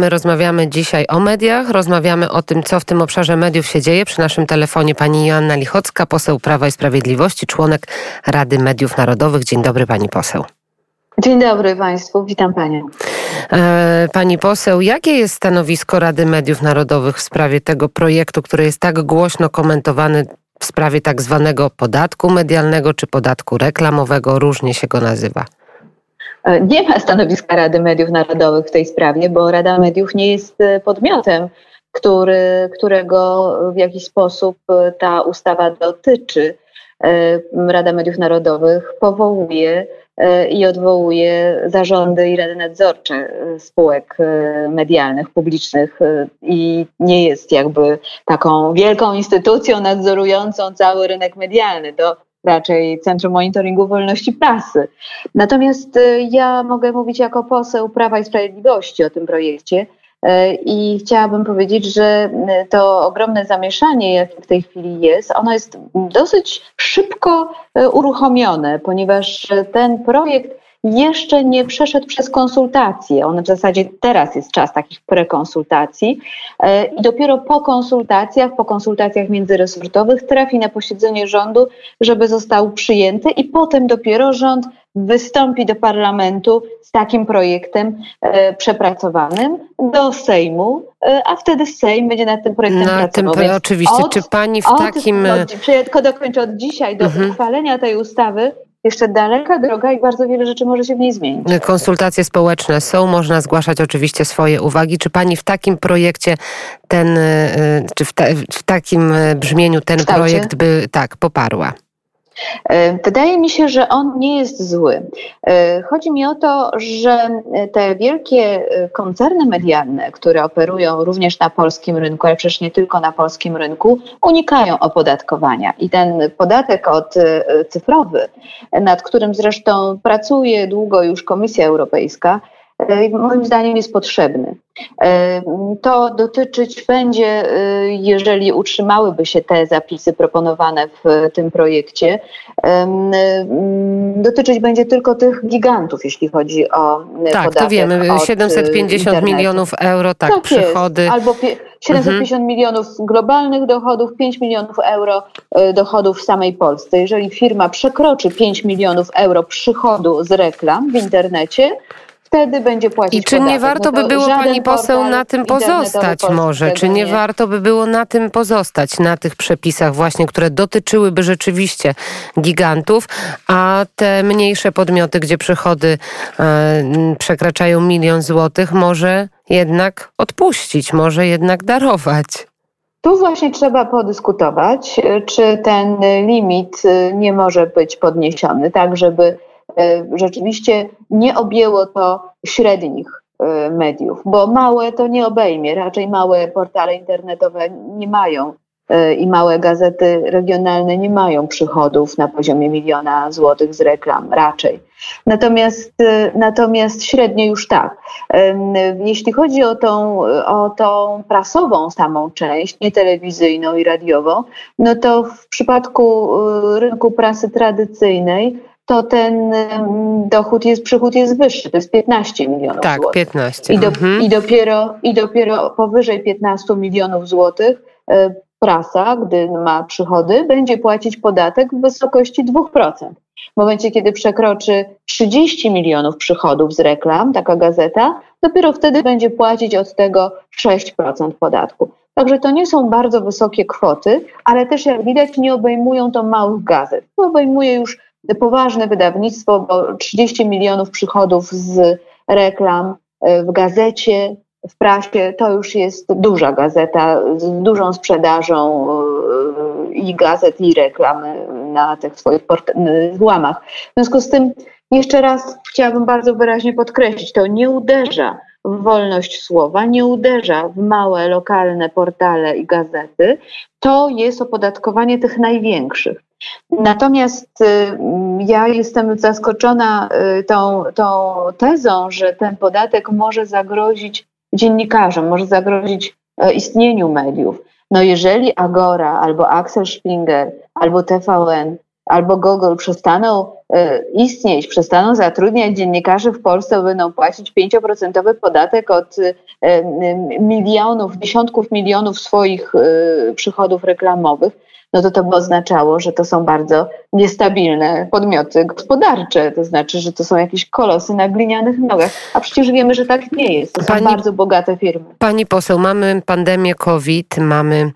My rozmawiamy dzisiaj o mediach, rozmawiamy o tym, co w tym obszarze mediów się dzieje. Przy naszym telefonie pani Joanna Lichocka, poseł Prawa i Sprawiedliwości, członek Rady Mediów Narodowych. Dzień dobry pani poseł. Dzień dobry Państwu, witam Panią. E, pani poseł, jakie jest stanowisko Rady Mediów Narodowych w sprawie tego projektu, który jest tak głośno komentowany w sprawie tak zwanego podatku medialnego czy podatku reklamowego, różnie się go nazywa? E, nie ma stanowiska Rady Mediów Narodowych w tej sprawie, bo Rada Mediów nie jest e, podmiotem, który, którego w jakiś sposób ta ustawa dotyczy. Rada Mediów Narodowych powołuje E, i odwołuje zarządy i rady nadzorcze e, spółek e, medialnych, publicznych i nie jest jakby taką wielką instytucją nadzorującą cały rynek medialny. To raczej Centrum Monitoringu Wolności Prasy. Natomiast ja mogę mówić jako poseł Prawa i Sprawiedliwości o tym projekcie. I chciałabym powiedzieć, że to ogromne zamieszanie, jakie w tej chwili jest, ono jest dosyć szybko uruchomione, ponieważ ten projekt jeszcze nie przeszedł przez konsultacje. On w zasadzie teraz jest czas takich prekonsultacji i dopiero po konsultacjach, po konsultacjach międzyresortowych trafi na posiedzenie rządu, żeby został przyjęty i potem dopiero rząd wystąpi do parlamentu z takim projektem e, przepracowanym do Sejmu, e, a wtedy Sejm będzie nad tym projektem na pracował. Tym, oczywiście, od, czy pani w od, takim... Od, tylko dokończę od dzisiaj do mhm. uchwalenia tej ustawy jeszcze daleka droga i bardzo wiele rzeczy może się w niej zmienić. Konsultacje społeczne są, można zgłaszać oczywiście swoje uwagi. Czy pani w takim projekcie ten, e, czy w, ta, w takim brzmieniu ten projekt by tak poparła? E, wydaje mi się, że on nie jest zły. E, chodzi mi o to, że te wielkie e, koncerny medialne, które operują również na polskim rynku, ale przecież nie tylko na polskim rynku, unikają opodatkowania. I ten podatek od cyfrowy, nad którym zresztą pracuje długo już Komisja Europejska, moim zdaniem jest potrzebny. To dotyczyć będzie, y, jeżeli utrzymałyby się te zapisy proponowane w tym projekcie, dotyczyć będzie tylko tych gigantów, jeśli chodzi o tak, podatek. Tak, to wiemy, 750 y, milionów euro, tak, tak przychody. Jest. Albo 750 mhm. milionów globalnych dochodów, 5 milionów euro dochodów w samej Polsce. Jeżeli firma przekroczy 5 milionów euro przychodu z reklam w internecie, wtedy będzie płacić I czy podatek. nie warto no by było pani poseł na tym pozostać może? Czy nie, nie, warto by było na tym pozostać, na tych przepisach właśnie, które dotyczyłyby rzeczywiście gigantów, a te mniejsze podmioty, gdzie przychody e, przekraczają milion złotych, może jednak odpuścić, może jednak darować? Tu właśnie trzeba podyskutować, czy ten limit e, nie może być podniesiony, tak żeby E, rzeczywiście nie objęło to średnich e, mediów, bo małe to nie obejmie, raczej małe portale internetowe nie mają e, i małe gazety regionalne nie mają przychodów na poziomie miliona złotych z reklam, raczej. Natomiast, natomiast średnio już tak. Jeśli chodzi o tą, o tą prasową samą część, nie telewizyjną i radiową, no to w przypadku rynku prasy tradycyjnej to ten dochód jest, przychód jest wyższy, to jest 15 milionów tak, złotych. 15. I, do, mhm. i, dopiero, I dopiero powyżej 15 milionów złotych e, prasa, gdy ma przychody, będzie płacić podatek w wysokości 2%. W momencie, kiedy przekroczy 30 milionów przychodów z reklam, taka gazeta, dopiero wtedy będzie płacić od tego 6% podatku. Także to nie są bardzo wysokie kwoty, ale też jak widać nie obejmują to małych gazet. To obejmuje już poważne wydawnictwo, bo 30 milionów przychodów z reklam e, w gazecie, w prasie to już jest duża gazeta z dużą sprzedażą e, i gazet, i reklam na tych swoich złamach. W związku z tym jeszcze raz chciałabym bardzo wyraźnie podkreślić, to nie uderza w wolność słowa, nie uderza w małe lokalne portale i gazety, to jest opodatkowanie tych największych. Natomiast y, ja jestem zaskoczona y, tą, tą tezą, że ten podatek może zagrozić dziennikarzom, może zagrozić e, istnieniu mediów. No jeżeli Agora albo Axel Springer albo TVN albo Google przestaną istnieć, przestaną zatrudniać dziennikarzy w Polsce, będą płacić 5% podatek od milionów, dziesiątków milionów swoich przychodów reklamowych, no to to by oznaczało, że to są bardzo niestabilne podmioty gospodarcze, to znaczy, że to są jakieś kolosy na glinianych nogach, a przecież wiemy, że tak nie jest. To pani, są bardzo bogate firmy. Pani poseł, mamy pandemię COVID, mamy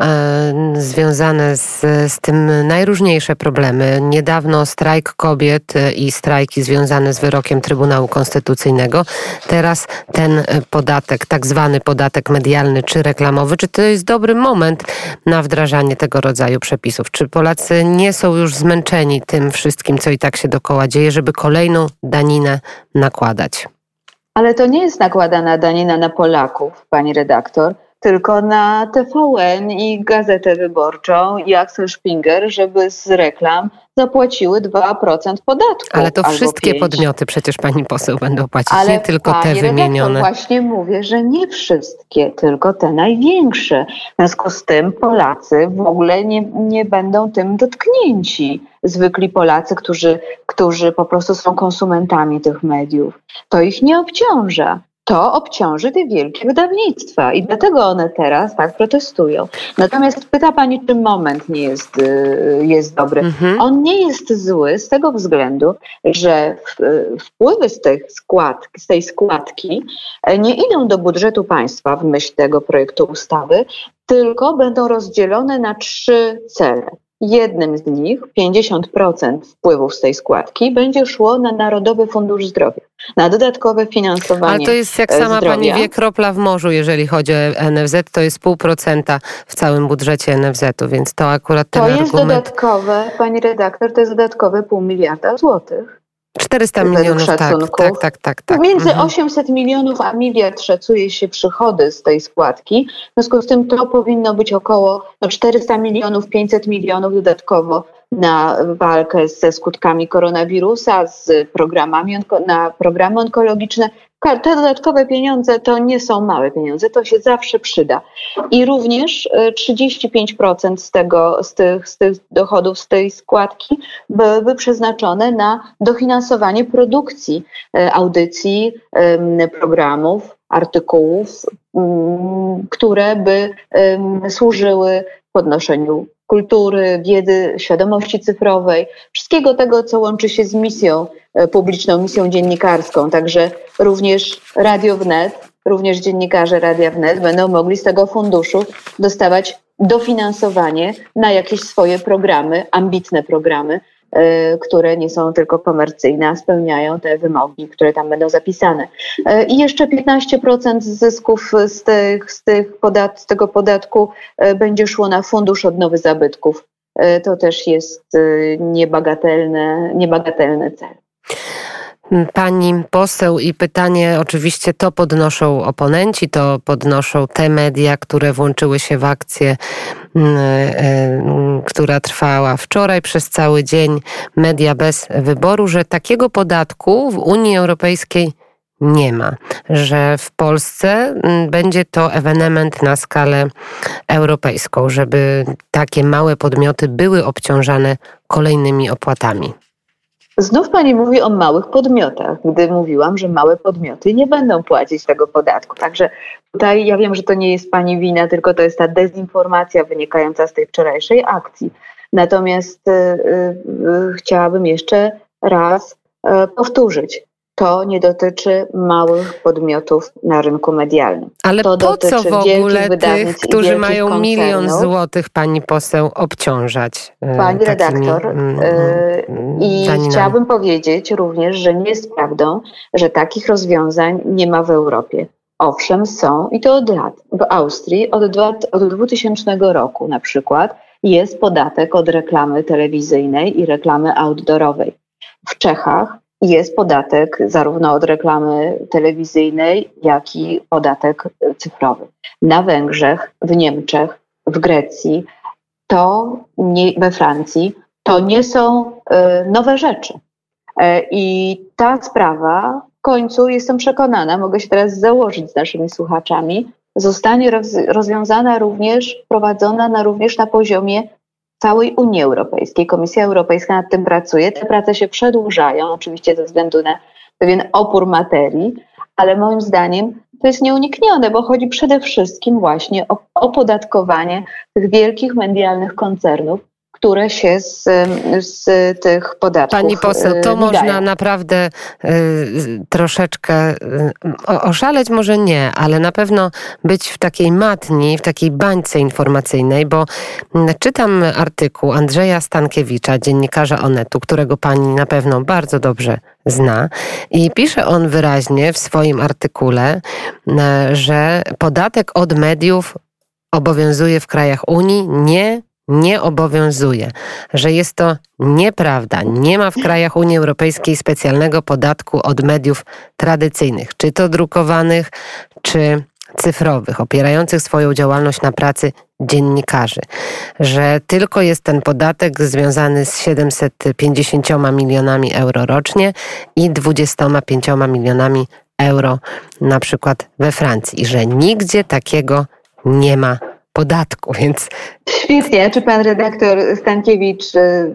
e, związane z, z tym najróżniejsze problemy. Niedawno strajk kobiet i strajki związane z wyrokiem Trybunału Konstytucyjnego. Teraz ten podatek, tak zwany podatek medialny czy reklamowy, czy to jest dobry moment na wdrażanie tego rodzaju rodzaju przepisów? Czy Polacy nie są już zmęczeni tym wszystkim, co i tak się dokoła dzieje, żeby kolejną daninę nakładać? Ale to nie jest nakładana danina na Polaków, pani redaktor, tylko na TVN i Gazetę Wyborczą i Axel Springer, żeby z reklam zapłaciły 2% podatku. Ale to wszystkie 5. podmioty przecież pani poseł będą płacić, Ale nie tylko te wymienione. właśnie mówię, że nie wszystkie, tylko te największe. W związku z tym Polacy w ogóle nie, nie będą tym dotknięci. Zwykli Polacy, którzy, którzy po prostu są konsumentami tych mediów. To ich nie obciąża to obciąży te wielkie wydawnictwa i dlatego one teraz tak protestują. Natomiast pyta Pani, czy moment nie jest, y, jest dobry. Mhm. On nie jest zły z tego względu, że wpływy z, tych składki, z tej składki e, nie idą do budżetu państwa w myśl tego projektu ustawy, tylko będą rozdzielone na trzy cele. Jednym z nich, 50% wpływów z tej składki, będzie szło na Narodowy Fundusz Zdrowia, na dodatkowe finansowanie. Ale to jest, jak sama zdrowia. pani wie, kropla w morzu, jeżeli chodzi o NFZ, to jest pół procenta w całym budżecie NFZ-u, więc to akurat ten To jest argument... dodatkowe, pani redaktor, to jest dodatkowe pół miliarda złotych. 400 milionów, tak, tak, tak, tak, tak. Między mhm. 800 milionów a miliard szacuje się przychody z tej składki. W związku z tym to powinno być około no, 400 milionów, 500 milionów dodatkowo na walkę ze skutkami koronawirusa, z programami na programy onkologiczne. Te dodatkowe pieniądze to nie są małe pieniądze, to się zawsze przyda. I również 35% e, z, tego, z, tych, z tych dochodów z tej składki byłyby przeznaczone na dofinansowanie produkcji e, audycji, programów, artykułów, które by służyły podnoszeniu kultury, wiedzy, świadomości cyfrowej, wszystkiego tego, co łączy się z misją e, publiczną, misją dziennikarską. Także również Radio Wnet, również dziennikarze Radia Wnet będą mogli z tego funduszu dostawać dofinansowanie na jakieś swoje programy, ambitne programy, które nie są tylko komercyjne, a spełniają te wymogi, które tam będą zapisane. Y, I jeszcze 15% zysków z, tych, z, tych podat, z tego podatku y, będzie szło na fundusz odnowy zabytków. To też jest niebagatelny, niebagatelny cel. Pani poseł i pytanie, oczywiście to podnoszą oponenci, to podnoszą te media, które włączyły się w akcję, mm, e, która trwała wczoraj przez cały dzień, media bez wyboru, że takiego podatku w Unii Europejskiej nie ma, że w Polsce mm, będzie to ewenement na skalę europejską, żeby takie małe podmioty były obciążane kolejnymi opłatami. Znów Pani mówi o małych podmiotach, gdy mówiłam, że małe podmioty nie będą płacić tego podatku. Także tutaj ja wiem, że to nie jest Pani wina, tylko to jest ta dezinformacja wynikająca z tej wczorajszej akcji. Natomiast y, y, chciałabym jeszcze raz y, powtórzyć to nie dotyczy małych podmiotów na rynku medialnym. Ale to po co w ogóle tych, którzy mają koncernów. milion złotych, pani poseł, obciążać? E, pani redaktor, mm, e, mm, i chciałabym powiedzieć również, że nie jest prawdą, że takich rozwiązań nie ma w Europie. Owszem, są i to od lat. W Austrii od, dwa, od 2000 roku na przykład jest podatek od reklamy telewizyjnej i reklamy outdoorowej. W Czechach jest podatek zarówno od reklamy telewizyjnej, jak i podatek cyfrowy. Na Węgrzech, w Niemczech, w Grecji, to nie, we Francji, to nie są y, nowe rzeczy. E, I ta sprawa w końcu, jestem przekonana, mogę się teraz założyć z naszymi słuchaczami, zostanie roz, rozwiązana również, prowadzona na, również na poziomie całej Unii Europejskiej. Komisja Europejska nad tym pracuje. Te prace się przedłużają, oczywiście ze względu na pewien opór materii, ale moim zdaniem to jest nieuniknione, bo chodzi przede wszystkim właśnie o opodatkowanie tych wielkich medialnych koncernów, które się z, z tych podatków Pani poseł, to można naprawdę y, troszeczkę y, oszaleć, może nie, ale na pewno być w takiej matni, w takiej bańce informacyjnej, bo czytam artykuł Andrzeja Stankiewicza, dziennikarza Onetu, którego pani na pewno bardzo dobrze zna i pisze on wyraźnie w swoim artykule, że podatek od mediów obowiązuje w krajach Unii nie nie obowiązuje, że jest to nieprawda. Nie ma w krajach Unii Europejskiej specjalnego podatku od mediów tradycyjnych, czy to drukowanych, czy cyfrowych, opierających swoją działalność na pracy dziennikarzy, że tylko jest ten podatek związany z 750 milionami euro rocznie i 25 milionami euro na przykład we Francji i że nigdzie takiego nie ma podatku, więc... Świetnie. Czy pan redaktor Stankiewicz y,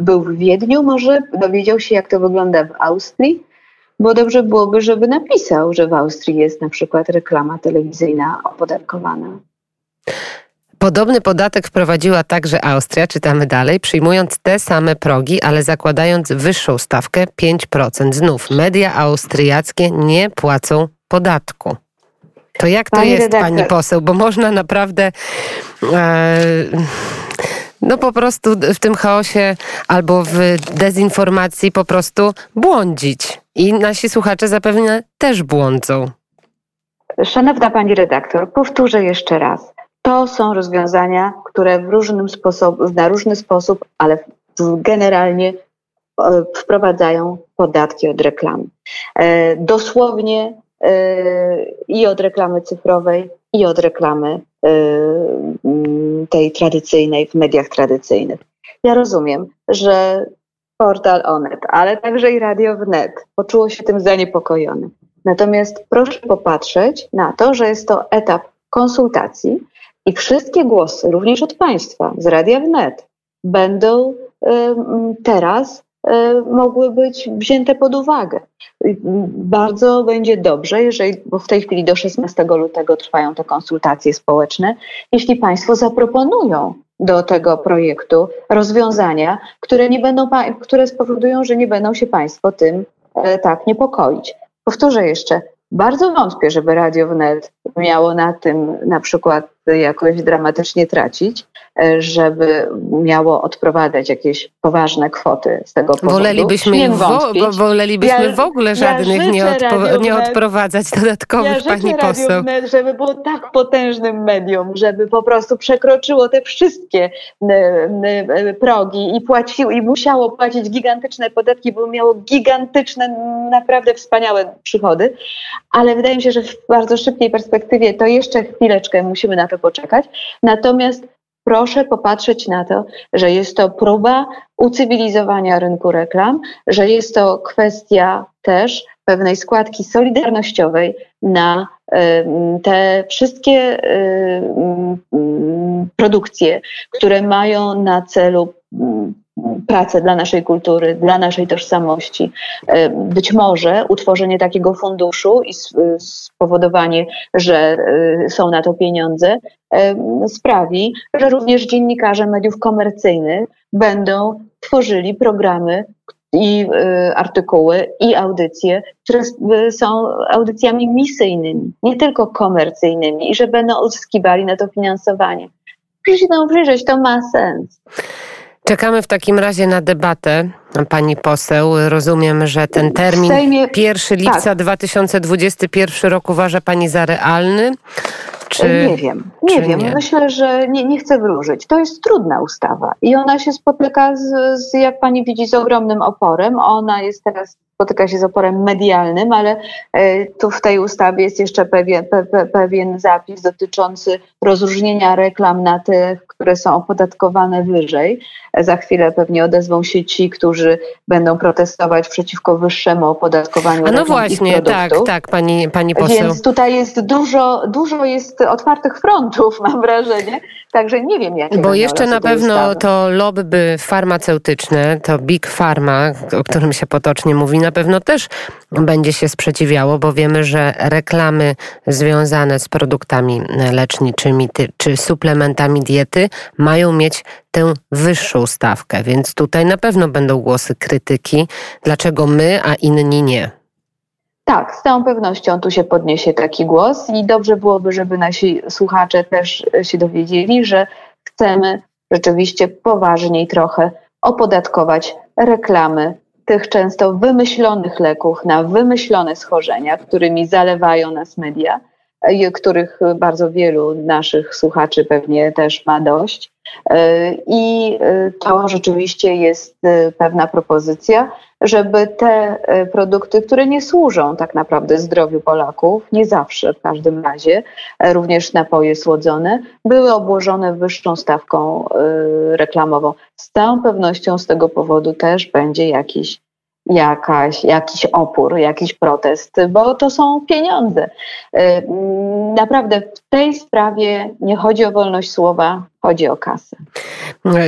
był w Wiedniu może? Dowiedział się, jak to wygląda w Austrii? Bo dobrze byłoby, żeby napisał, że w Austrii jest na przykład reklama telewizyjna opodatkowana. Podobny podatek wprowadziła także Austria, czytamy dalej, przyjmując te same progi, ale zakładając wyższą stawkę 5%. Znów media austriackie nie płacą podatku. To jak to pani jest, redaktor. pani poseł? Bo można naprawdę. E, no po prostu w tym chaosie albo w dezinformacji po prostu błądzić. I nasi słuchacze zapewne też błądzą. Szanowna pani redaktor, powtórzę jeszcze raz. To są rozwiązania, które w różnym sposob, na różny sposób, ale generalnie e, wprowadzają podatki od reklamy. E, dosłownie i od reklamy cyfrowej, i od reklamy y, mm, tej tradycyjnej w mediach tradycyjnych. Ja rozumiem, że portal Onet, ale także i Radio Wnet poczuło się tym zaniepokojone. Natomiast proszę popatrzeć na to, że jest to etap konsultacji i wszystkie głosy, również od Państwa z Radia Wnet, będą y, teraz mogły być wzięte pod uwagę. Bardzo będzie dobrze, jeżeli, bo w tej chwili do 16 lutego trwają te konsultacje społeczne, jeśli Państwo zaproponują do tego projektu rozwiązania, które, nie będą, które spowodują, że nie będą się Państwo tym e, tak niepokoić. Powtórzę jeszcze, bardzo wątpię, żeby Radio Wnet miało na tym na przykład jakoś dramatycznie tracić, e, żeby miało odprowadzać jakieś poważne kwoty z tego powodu. Wolelibyśmy, wo, wolelibyśmy ja, w ogóle żadnych ja nie, odpo, nie odprowadzać dodatkowych, ja pani poseł. Wnet, żeby było tak potężnym medium, żeby po prostu przekroczyło te wszystkie progi i płaciło, i musiało płacić gigantyczne podatki, bo miało gigantyczne, naprawdę wspaniałe przychody, ale wydaje mi się, że w bardzo szybkiej perspektywie to jeszcze chwileczkę musimy na to poczekać. Natomiast proszę popatrzeć na to, że jest to próba ucywilizowania rynku reklam, że jest to kwestia też pewnej składki solidarnościowej na te wszystkie produkcje, które mają na celu pracę dla naszej kultury, dla naszej tożsamości. E, być może utworzenie takiego funduszu i spowodowanie, że e, są na to pieniądze, e, sprawi, że również dziennikarze mediów komercyjnych będą tworzyli programy i artykuły, i audycje, które są audycjami misyjnymi, nie tylko komercyjnymi, i że będą uzyskiwali na to finansowanie. Przyjrzeć, to ma sens. Czekamy w takim razie na debatę, pani poseł. Rozumiem, że ten termin Sejmie, 1 lipca tak. 2021 roku uważa pani za realny? Czy, nie wiem, nie wiem. Nie? Myślę, że nie, nie chcę wróżyć. To jest trudna ustawa i ona się spotyka, z, z, jak pani widzi, z ogromnym oporem. Ona jest teraz spotyka się z oporem medialnym, ale tu w tej ustawie jest jeszcze pewien, pe, pewien zapis dotyczący rozróżnienia reklam na tych, które są opodatkowane wyżej. Za chwilę pewnie odezwą się ci, którzy będą protestować przeciwko wyższemu opodatkowaniu. A no właśnie, tak, tak, pani, pani poseł. Więc tutaj jest dużo, dużo jest otwartych frontów, mam wrażenie. Także nie wiem, jak. Bo jeszcze na pewno ustawy. to lobby farmaceutyczne, to Big Pharma, o którym się potocznie mówi, na pewno też będzie się sprzeciwiało, bo wiemy, że reklamy związane z produktami leczniczymi czy suplementami diety mają mieć tę wyższą stawkę, więc tutaj na pewno będą głosy krytyki, dlaczego my, a inni nie. Tak, z całą pewnością tu się podniesie taki głos i dobrze byłoby, żeby nasi słuchacze też się dowiedzieli, że chcemy rzeczywiście poważniej trochę opodatkować reklamy tych często wymyślonych leków na wymyślone schorzenia, którymi zalewają nas media, których bardzo wielu naszych słuchaczy pewnie też ma dość. E, I e, to rzeczywiście jest e, pewna propozycja, żeby te produkty, które nie służą tak naprawdę zdrowiu Polaków, nie zawsze w każdym razie, również napoje słodzone, były obłożone wyższą stawką reklamową. Z całą pewnością z tego powodu też będzie jakiś jakaś, jakiś opór, jakiś protest, bo to są pieniądze. Naprawdę w tej sprawie nie chodzi o wolność słowa, chodzi o kasę.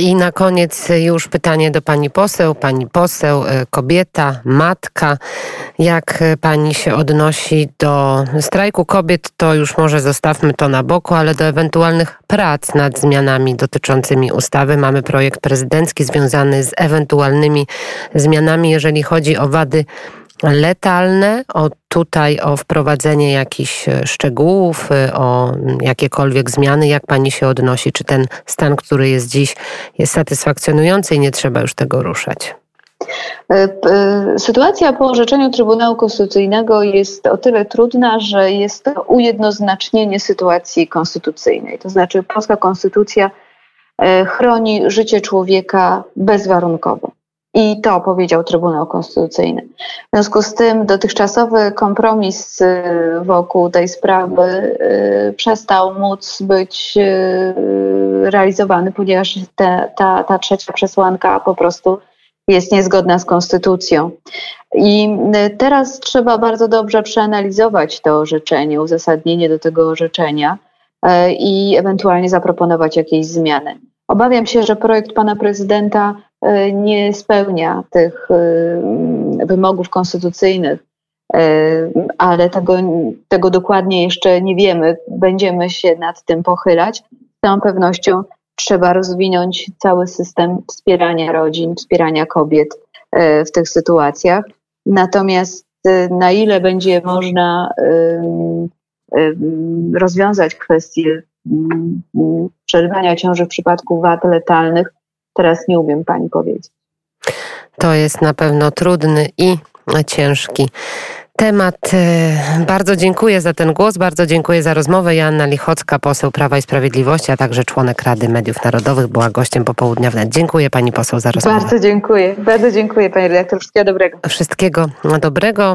I na koniec już pytanie do pani poseł. Pani poseł, e, kobieta, matka. Jak pani się odnosi do strajku kobiet, to już może zostawmy to na boku, ale do ewentualnych prac nad zmianami dotyczącymi ustawy. Mamy projekt prezydencki związany z ewentualnymi zmianami, jeżeli chodzi o wady letalne, o tutaj o wprowadzenie jakichś e, szczegółów, e, o jakiekolwiek zmiany, jak pani się odnosi? Czy ten stan, który jest dziś, jest satysfakcjonujący i nie trzeba już tego ruszać? E, sytuacja po orzeczeniu Trybunału Konstytucyjnego jest o tyle trudna, że jest to ujednoznacznienie sytuacji konstytucyjnej. To znaczy, polska konstytucja chroni życie człowieka bezwarunkowo. I to powiedział Trybunał Konstytucyjny. W związku z tym dotychczasowy kompromis y, wokół tej sprawy y, przestał móc być y, realizowany, ponieważ te, ta, ta trzecia przesłanka po prostu jest niezgodna z konstytucją. I teraz trzeba bardzo dobrze przeanalizować to orzeczenie, uzasadnienie do tego orzeczenia i ewentualnie zaproponować jakieś zmiany. Obawiam się, że projekt pana prezydenta nie spełnia tych e, wymogów konstytucyjnych, e, ale tego, tego dokładnie jeszcze nie wiemy. Będziemy się nad tym pochylać. Z całą pewnością trzeba rozwinąć cały system wspierania rodzin, wspierania kobiet w tych sytuacjach. Natomiast na ile będzie można rozwiązać kwestie przerywania ciąży w przypadku wad letalnych, teraz nie umiem pani powiedzieć. To jest na pewno trudny i ciężki temat. E, bardzo dziękuję za ten głos, bardzo dziękuję za rozmowę. Joanna Lichocka, poseł Prawa i Sprawiedliwości, a także członek Rady Mediów Narodowych, była gościem popołudnia wnet. Dziękuję pani poseł za rozmowę. Bardzo dziękuję, bardzo dziękuję pani redaktor. Wszystkiego dobrego. Wszystkiego dobrego.